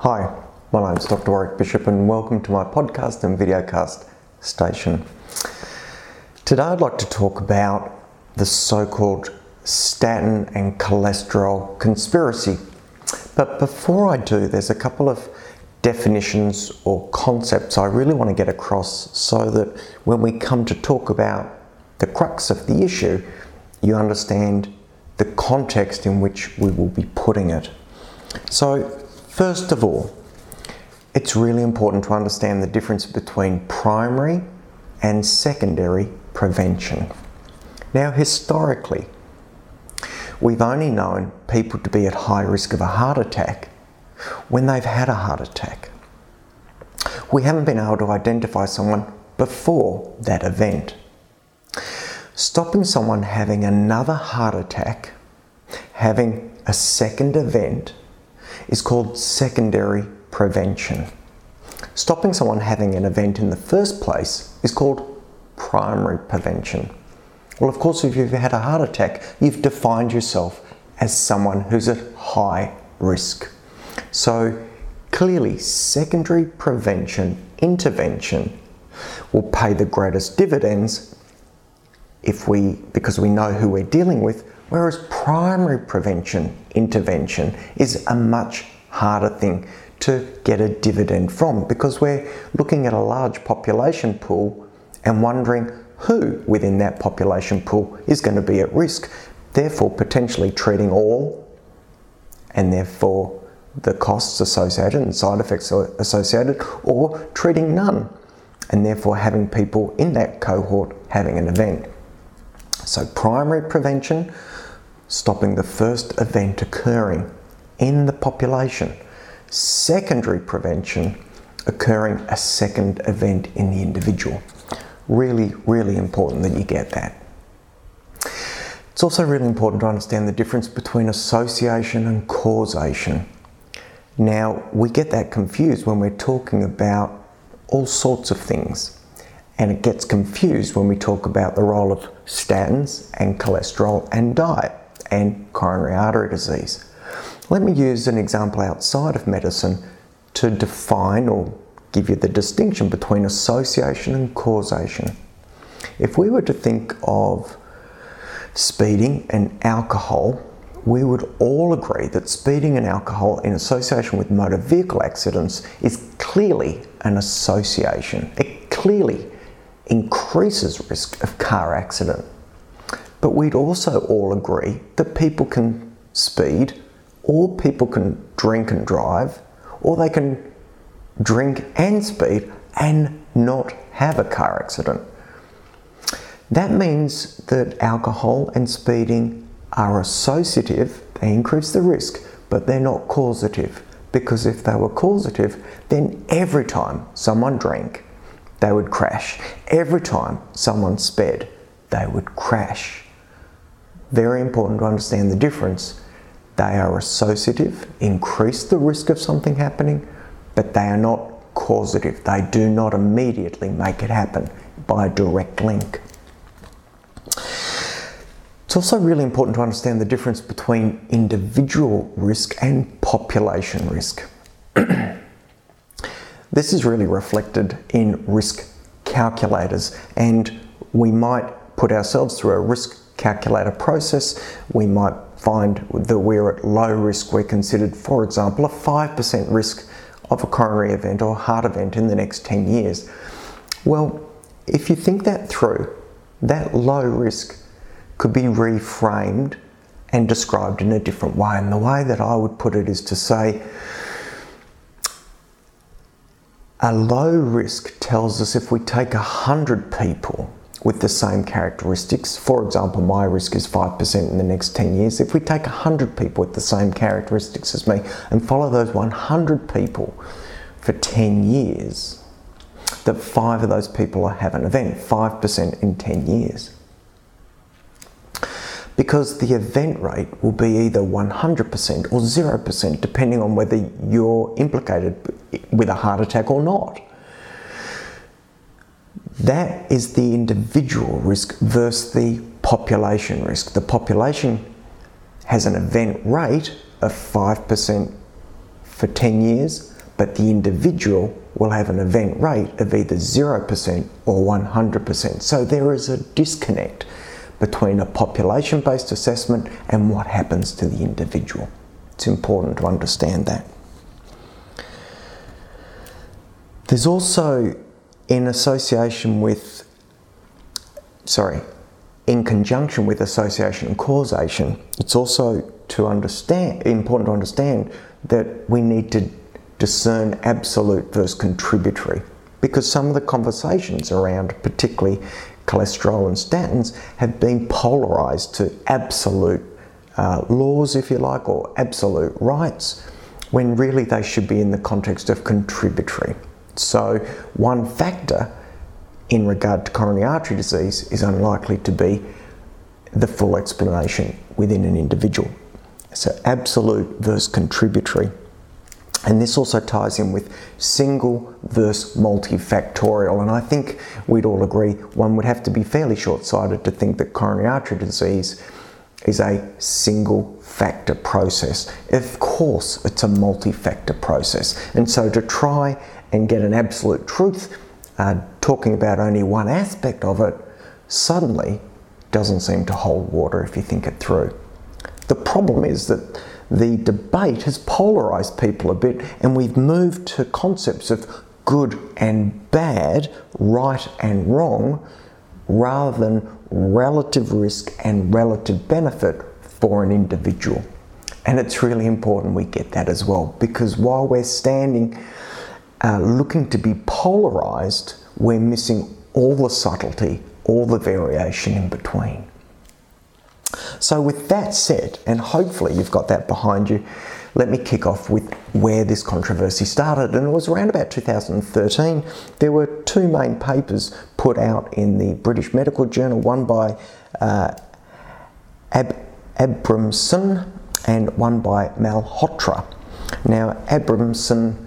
Hi, my name is Dr. Warwick Bishop, and welcome to my podcast and videocast station. Today, I'd like to talk about the so called statin and cholesterol conspiracy. But before I do, there's a couple of definitions or concepts I really want to get across so that when we come to talk about the crux of the issue, you understand the context in which we will be putting it. So, first of all, it's really important to understand the difference between primary and secondary prevention. Now, historically, we've only known people to be at high risk of a heart attack when they've had a heart attack. We haven't been able to identify someone before that event. Stopping someone having another heart attack, having a second event, is called secondary prevention. Stopping someone having an event in the first place is called primary prevention. Well, of course, if you've had a heart attack, you've defined yourself as someone who's at high risk. So, clearly, secondary prevention intervention will pay the greatest dividends if we because we know who we're dealing with whereas primary prevention intervention is a much harder thing to get a dividend from because we're looking at a large population pool and wondering who within that population pool is going to be at risk, therefore, potentially treating all and therefore the costs associated and side effects associated, or treating none and therefore having people in that cohort having an event. So, primary prevention, stopping the first event occurring in the population secondary prevention occurring a second event in the individual. Really, really important that you get that. It's also really important to understand the difference between association and causation. Now, we get that confused when we're talking about all sorts of things, and it gets confused when we talk about the role of statins and cholesterol and diet and coronary artery disease. Let me use an example outside of medicine to define or give you the distinction between association and causation. If we were to think of speeding and alcohol, we would all agree that speeding and alcohol in association with motor vehicle accidents is clearly an association. It clearly increases risk of car accident. But we'd also all agree that people can speed or people can drink and drive, or they can drink and speed and not have a car accident. That means that alcohol and speeding are associative, they increase the risk, but they're not causative. Because if they were causative, then every time someone drank, they would crash. Every time someone sped, they would crash. Very important to understand the difference they are associative, increase the risk of something happening, but they are not causative. They do not immediately make it happen by a direct link. It's also really important to understand the difference between individual risk and population risk. this is really reflected in risk calculators, and we might put ourselves through a risk calculator process. We might find that we're at low risk, we're considered, for example, a 5% risk of a coronary event or heart event in the next 10 years. Well, if you think that through, that low risk could be reframed and described in a different way. And the way that I would put it is to say, a low risk tells us if we take 100 people with the same characteristics. For example, my risk is 5% in the next 10 years. If we take 100 people with the same characteristics as me and follow those 100 people for 10 years, that five of those people have an event, 5% in 10 years. Because the event rate will be either 100% or 0%, depending on whether you're implicated with a heart attack or not. That is the individual risk versus the population risk. The population has an event rate of 5% for 10 years, but the individual will have an event rate of either 0% or 100%. So there is a disconnect between a population based assessment and what happens to the individual. It's important to understand that. There's also in association with, sorry, in conjunction with association and causation, it's also to understand important to understand that we need to discern absolute versus contributory. Because some of the conversations around particularly cholesterol and statins have been polarized to absolute uh, laws if you like or absolute rights when really they should be in the context of contributory so, one factor in regard to coronary artery disease is unlikely to be the full explanation within an individual. So, absolute versus contributory. And this also ties in with single versus multifactorial. And I think we'd all agree one would have to be fairly short sighted to think that coronary artery disease is a single factor process. Of course, it's a multi factor process. And so to try and get an absolute truth, uh, talking about only one aspect of it, suddenly doesn't seem to hold water if you think it through. The problem is that the debate has polarized people a bit, and we've moved to concepts of good and bad, right and wrong, rather than relative risk and relative benefit for an individual. And it's really important we get that as well because while we're standing uh, looking to be polarized, we're missing all the subtlety, all the variation in between. So, with that said, and hopefully you've got that behind you, let me kick off with where this controversy started. And it was around about 2013. There were two main papers put out in the British Medical Journal, one by uh, Ab- Abramson and one by Malhotra. Now, Abramson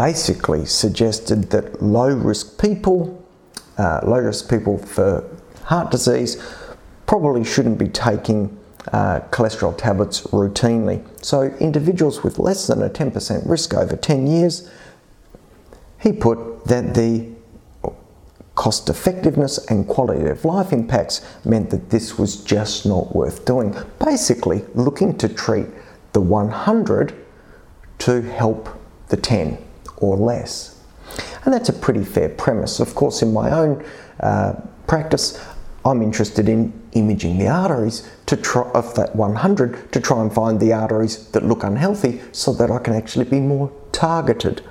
basically suggested that low risk people, uh, low risk people for heart disease, probably shouldn't be taking uh, cholesterol tablets routinely. So, individuals with less than a 10% risk over 10 years, he put that the cost effectiveness and quality of life impacts meant that this was just not worth doing. Basically, looking to treat the 100 to help the 10 or less. And that's a pretty fair premise. Of course, in my own uh, practice, I'm interested in imaging the arteries to try, of that 100 to try and find the arteries that look unhealthy so that I can actually be more targeted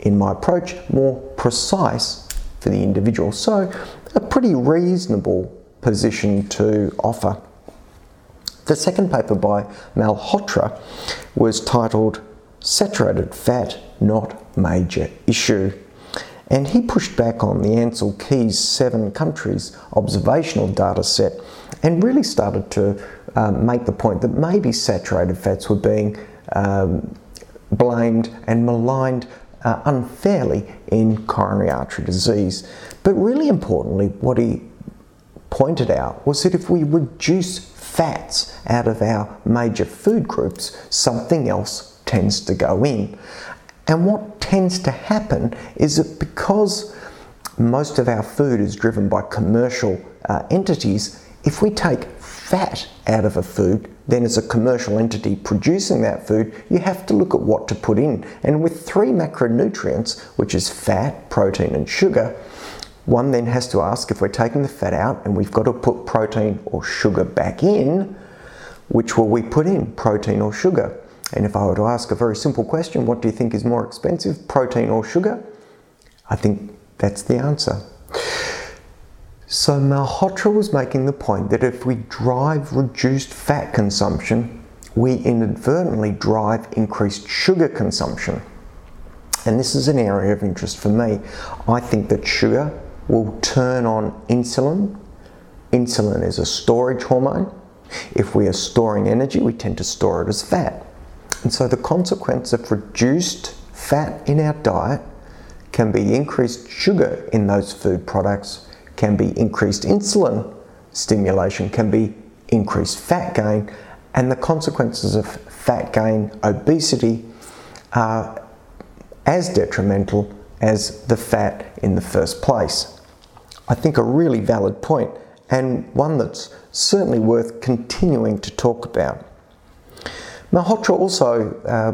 in my approach, more precise for the individual. So, a pretty reasonable position to offer. The second paper by Malhotra was titled Saturated Fat Not Major Issue. And he pushed back on the Ancel Keys seven countries observational data set and really started to um, make the point that maybe saturated fats were being um, blamed and maligned uh, unfairly in coronary artery disease. But really importantly, what he pointed out was that if we reduce fats out of our major food groups, something else tends to go in. And what tends to happen is that because most of our food is driven by commercial uh, entities, if we take fat out of a food, then as a commercial entity producing that food, you have to look at what to put in. And with three macronutrients, which is fat, protein, and sugar, one then has to ask if we're taking the fat out and we've got to put protein or sugar back in, which will we put in, protein or sugar? And if I were to ask a very simple question, what do you think is more expensive, protein or sugar? I think that's the answer. So Malhotra was making the point that if we drive reduced fat consumption, we inadvertently drive increased sugar consumption. And this is an area of interest for me. I think that sugar will turn on insulin. Insulin is a storage hormone. If we are storing energy, we tend to store it as fat. And so the consequence of reduced fat in our diet can be increased sugar in those food products can be increased insulin stimulation, can be increased fat gain, and the consequences of fat gain, obesity, are as detrimental as the fat in the first place. I think a really valid point and one that's certainly worth continuing to talk about. Malhotra also uh,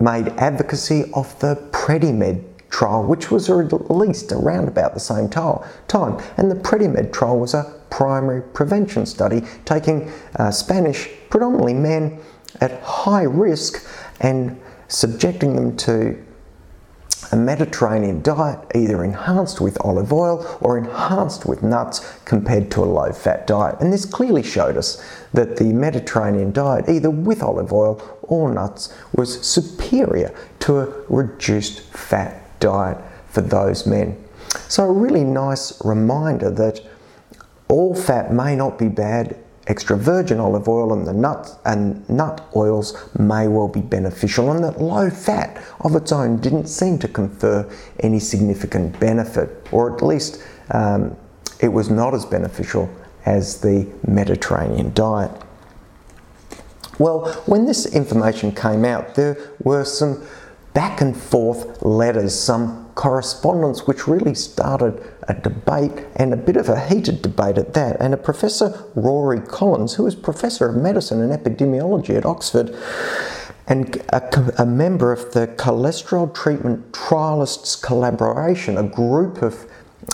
made advocacy of the Predimed trial, which was released around about the same time. And the Predimed trial was a primary prevention study taking uh, Spanish, predominantly men, at high risk and subjecting them to a Mediterranean diet, either enhanced with olive oil or enhanced with nuts, compared to a low fat diet. And this clearly showed us that the Mediterranean diet, either with olive oil or nuts, was superior to a reduced fat diet for those men. So, a really nice reminder that all fat may not be bad. Extra virgin olive oil and the nut and nut oils may well be beneficial, and that low fat of its own didn't seem to confer any significant benefit, or at least um, it was not as beneficial as the Mediterranean diet. Well, when this information came out, there were some back and forth letters, some correspondence, which really started a debate and a bit of a heated debate at that. And a professor, Rory Collins, who was professor of medicine and epidemiology at Oxford, and a, a, member of the Cholesterol Treatment Trialists Collaboration, a group of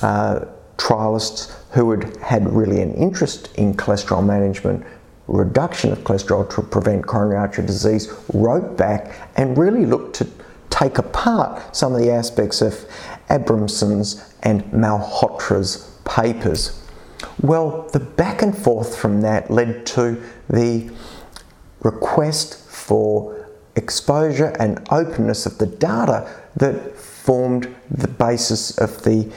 uh, trialists who had had really an interest in cholesterol management, reduction of cholesterol to prevent coronary artery disease, wrote back and really looked to take apart some of the aspects of Abramson's and Malhotra's papers. Well, the back and forth from that led to the request for exposure and openness of the data that formed the basis of the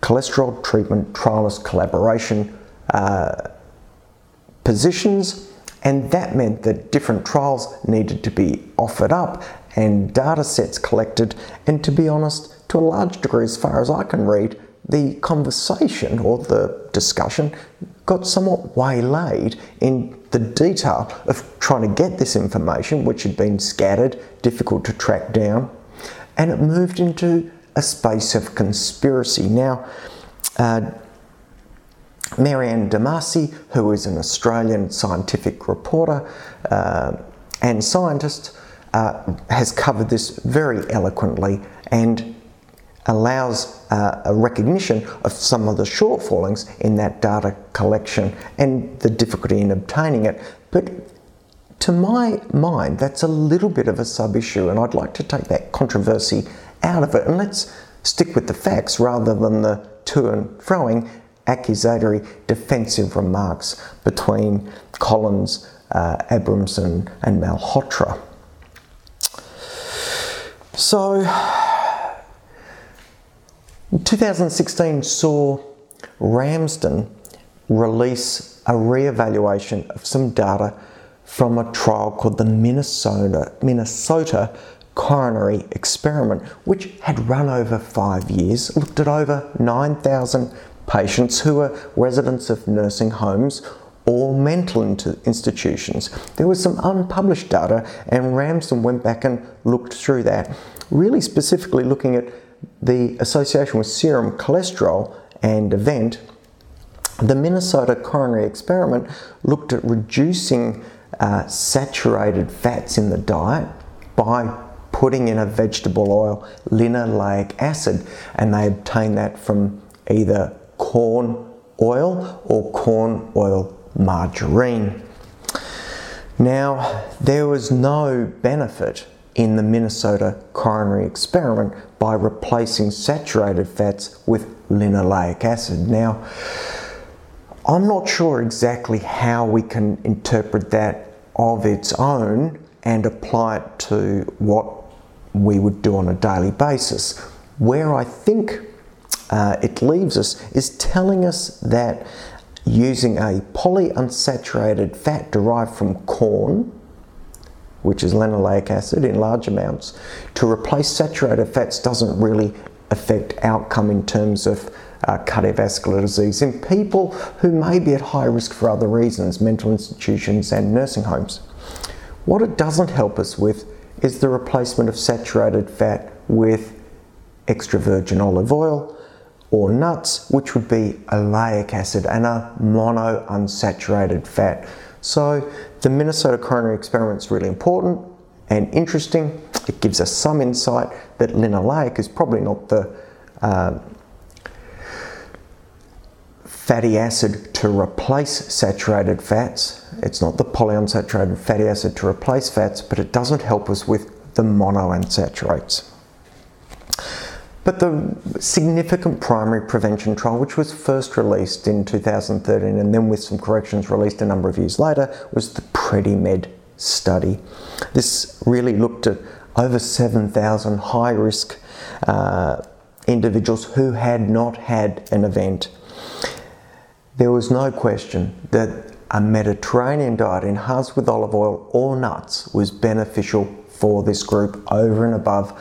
cholesterol treatment trialist collaboration uh, positions, and that meant that different trials needed to be offered up and data sets collected, and to be honest, to a large degree, as far as I can read, the conversation or the discussion got somewhat waylaid in the detail of trying to get this information, which had been scattered, difficult to track down, and it moved into a space of conspiracy. Now, uh, Maryanne Demasi, who is an Australian scientific reporter uh, and scientist, uh, has covered this very eloquently and allows uh, a recognition of some of the shortfallings in that data collection and the difficulty in obtaining it. But to my mind, that's a little bit of a sub issue, and I'd like to take that controversy out of it and let's stick with the facts rather than the to and froing accusatory defensive remarks between Collins, uh, Abramson, and Malhotra. So, 2016 saw Ramsden release a re-evaluation of some data from a trial called the Minnesota, Minnesota Coronary Experiment, which had run over five years, looked at over 9,000 patients who were residents of nursing homes or mental institutions. There was some unpublished data, and Ramsden went back and looked through that, really specifically looking at the association with serum cholesterol and event. The Minnesota coronary experiment looked at reducing uh, saturated fats in the diet by putting in a vegetable oil, linoleic acid, and they obtained that from either corn oil or corn oil margarine. Now, there was no benefit in the Minnesota coronary experiment by replacing saturated fats with linoleic acid. Now, I'm not sure exactly how we can interpret that of its own and apply it to what we would do on a daily basis. Where I think uh, it leaves us is telling us that using a polyunsaturated fat derived from corn, which is linoleic acid in large amounts, to replace saturated fats doesn't really affect outcome in terms of uh, cardiovascular disease in people who may be at high risk for other reasons, mental institutions and nursing homes. What it doesn't help us with is the replacement of saturated fat with extra virgin olive oil or nuts, which would be oleic acid and a monounsaturated fat. So the Minnesota coronary experiment is really important and interesting. It gives us some insight that linoleic is probably not the uh, fatty acid to replace saturated fats. It's not the polyunsaturated fatty acid to replace fats, but it doesn't help us with the monounsaturates. But the significant primary prevention trial, which was first released in 2013 and then with some corrections released a number of years later, was the PREDIMED study. This really looked at over 7,000 high risk uh, individuals who had not had an event there was no question that a Mediterranean diet enhanced with olive oil or nuts was beneficial for this group over and above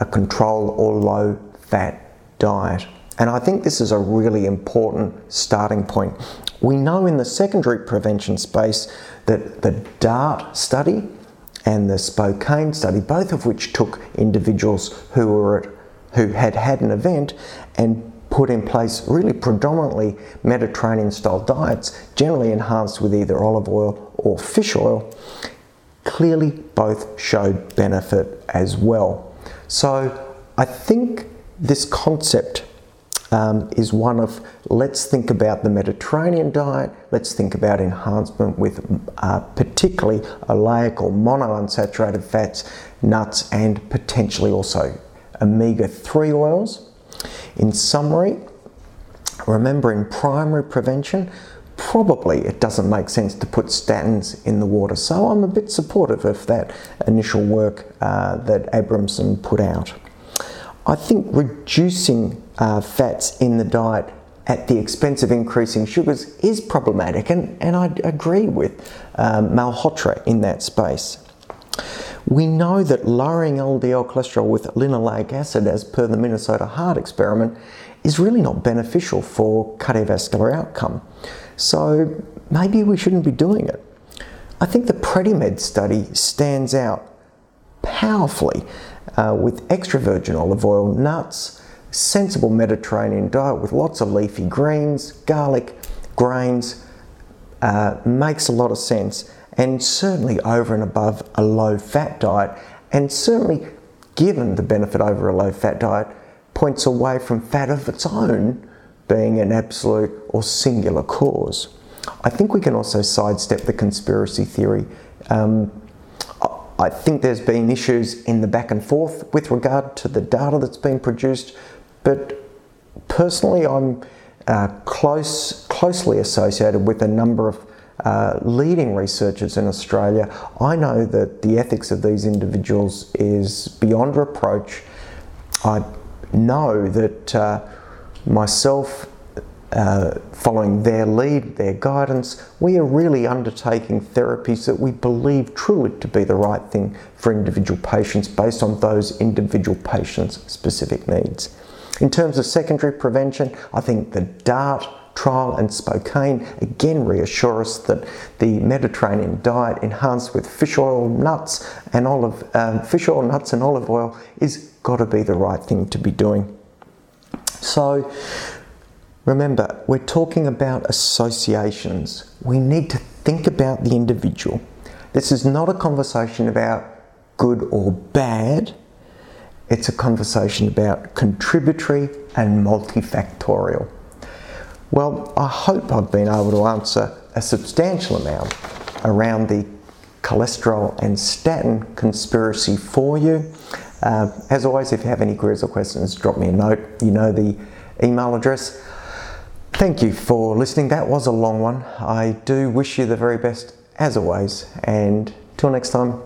a control or low fat diet. And I think this is a really important starting point. We know in the secondary prevention space that the DART study and the Spokane study, both of which took individuals who were at, who had had an event and put in place really predominantly Mediterranean style diets, generally enhanced with either olive oil or fish oil, clearly both showed benefit as well. So I think this concept um, is one of let's think about the Mediterranean diet, let's think about enhancement with uh, particularly oleic or monounsaturated fats, nuts, and potentially also omega 3 oils. In summary, remember in primary prevention, probably it doesn't make sense to put statins in the water. So I'm a bit supportive of that initial work uh, that Abramson put out. I think reducing uh, fats in the diet at the expense of increasing sugars is problematic, and, and I agree with um, Malhotra in that space. We know that lowering LDL cholesterol with linoleic acid, as per the Minnesota Heart experiment, is really not beneficial for cardiovascular outcome. So maybe we shouldn't be doing it. I think the PREDIMED study stands out powerfully uh, with extra virgin olive oil, nuts, sensible Mediterranean diet with lots of leafy greens, garlic, grains, uh, makes a lot of sense and certainly over and above a low fat diet, and certainly given the benefit over a low fat diet, points away from fat of its own being an absolute or singular cause. I think we can also sidestep the conspiracy theory. Um, I think there's been issues in the back and forth with regard to the data that's been produced, but personally, I'm uh, close, closely associated with a number of uh, leading researchers in Australia, I know that the ethics of these individuals is beyond reproach. I know that uh, myself, uh, following their lead, their guidance, we are really undertaking therapies that we believe truly to be the right thing for individual patients based on those individual patients' specific needs. In terms of secondary prevention, I think the DART trial and Spokane again reassure us that the Mediterranean diet enhanced with fish oil, nuts, and olive um, fish oil, nuts, and olive oil is got to be the right thing to be doing. So remember, we're talking about associations. We need to think about the individual. This is not a conversation about good or bad. It's a conversation about contributory and multifactorial. Well, I hope I've been able to answer a substantial amount around the cholesterol and statin conspiracy for you. Uh, as always, if you have any queries or questions, drop me a note. You know the email address. Thank you for listening. That was a long one. I do wish you the very best as always. And till next time,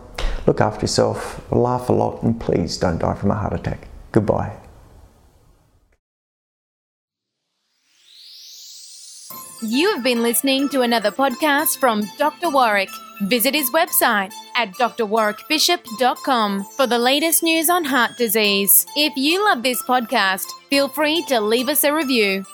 look after yourself, laugh a lot, and please don't die from a heart attack. Goodbye. You have been listening to another podcast from Dr. Warwick. Visit his website at drwarwickbishop.com for the latest news on heart disease. If you love this podcast, feel free to leave us a review.